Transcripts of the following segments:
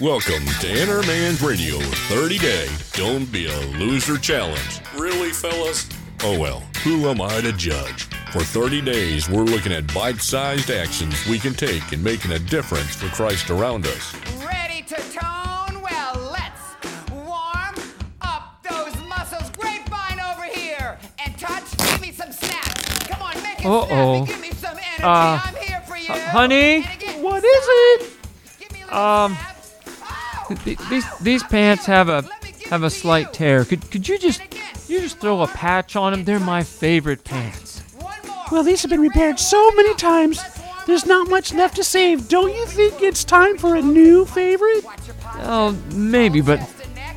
Welcome to Inner Man's Radio 30 Day Don't Be a Loser Challenge. Really, fellas? Oh well, who am I to judge? For 30 days, we're looking at bite sized actions we can take in making a difference for Christ around us. Ready to tone? Well, let's warm up those muscles. Grapevine over here. And touch, give me some snaps. Come on, make it Uh-oh. snappy. Give me some energy. Uh, I'm here for you. uh, honey? Again, What is it? give me a little Um, snaps. Th- These these pants have a have a slight tear. Could could you just you just throw a patch on them? They're my favorite pants. Well, these have been repaired so many times. There's not much left to save. Don't you think it's time for a new favorite? Oh, maybe, but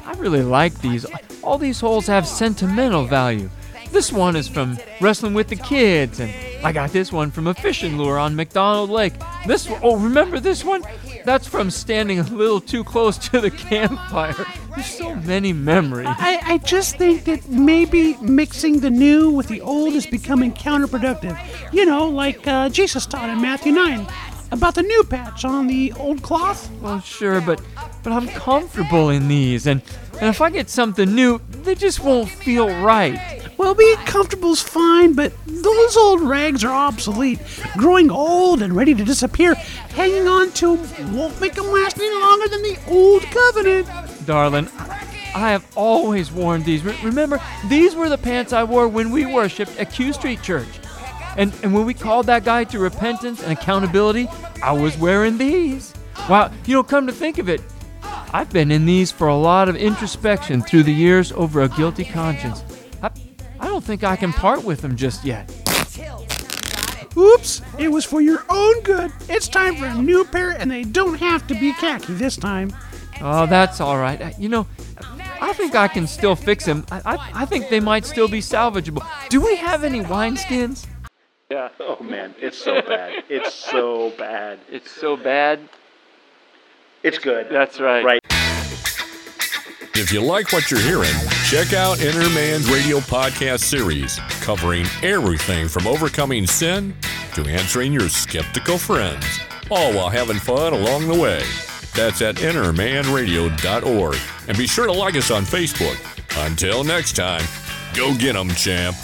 I really like these. All these holes have sentimental value. This one is from wrestling with the kids, and I got this one from a fishing lure on McDonald Lake. This one, oh, remember this one? That's from standing a little too close to the campfire. There's so many memories. I, I just think that maybe mixing the new with the old is becoming counterproductive. You know, like uh, Jesus taught in Matthew 9 about the new patch on the old cloth. Well, sure, but but I'm comfortable in these, and and if I get something new, they just won't feel right. Well, being comfortable's fine, but those old rags are obsolete, growing old and ready to disappear. Hanging on to 'em won't make them last any longer than the old covenant. Darling, I have always worn these. Re- remember, these were the pants I wore when we worshipped at Q Street Church. And, and when we called that guy to repentance and accountability, I was wearing these. Wow, you know, come to think of it, I've been in these for a lot of introspection through the years over a guilty conscience. I, I don't think I can part with them just yet. Oops, it was for your own good. It's time for a new pair, and they don't have to be khaki this time. Oh, that's all right. Uh, You know, I think I can still fix them. I, I, I think they might still be salvageable. Do we have any wineskins? Yeah. Oh man, it's so bad. It's so bad. It's so bad. It's good. That's right. Right. If you like what you're hearing, check out Inner Man's Radio podcast series covering everything from overcoming sin to answering your skeptical friends, all while having fun along the way. That's at innermanradio.org. And be sure to like us on Facebook. Until next time, go get 'em, champ.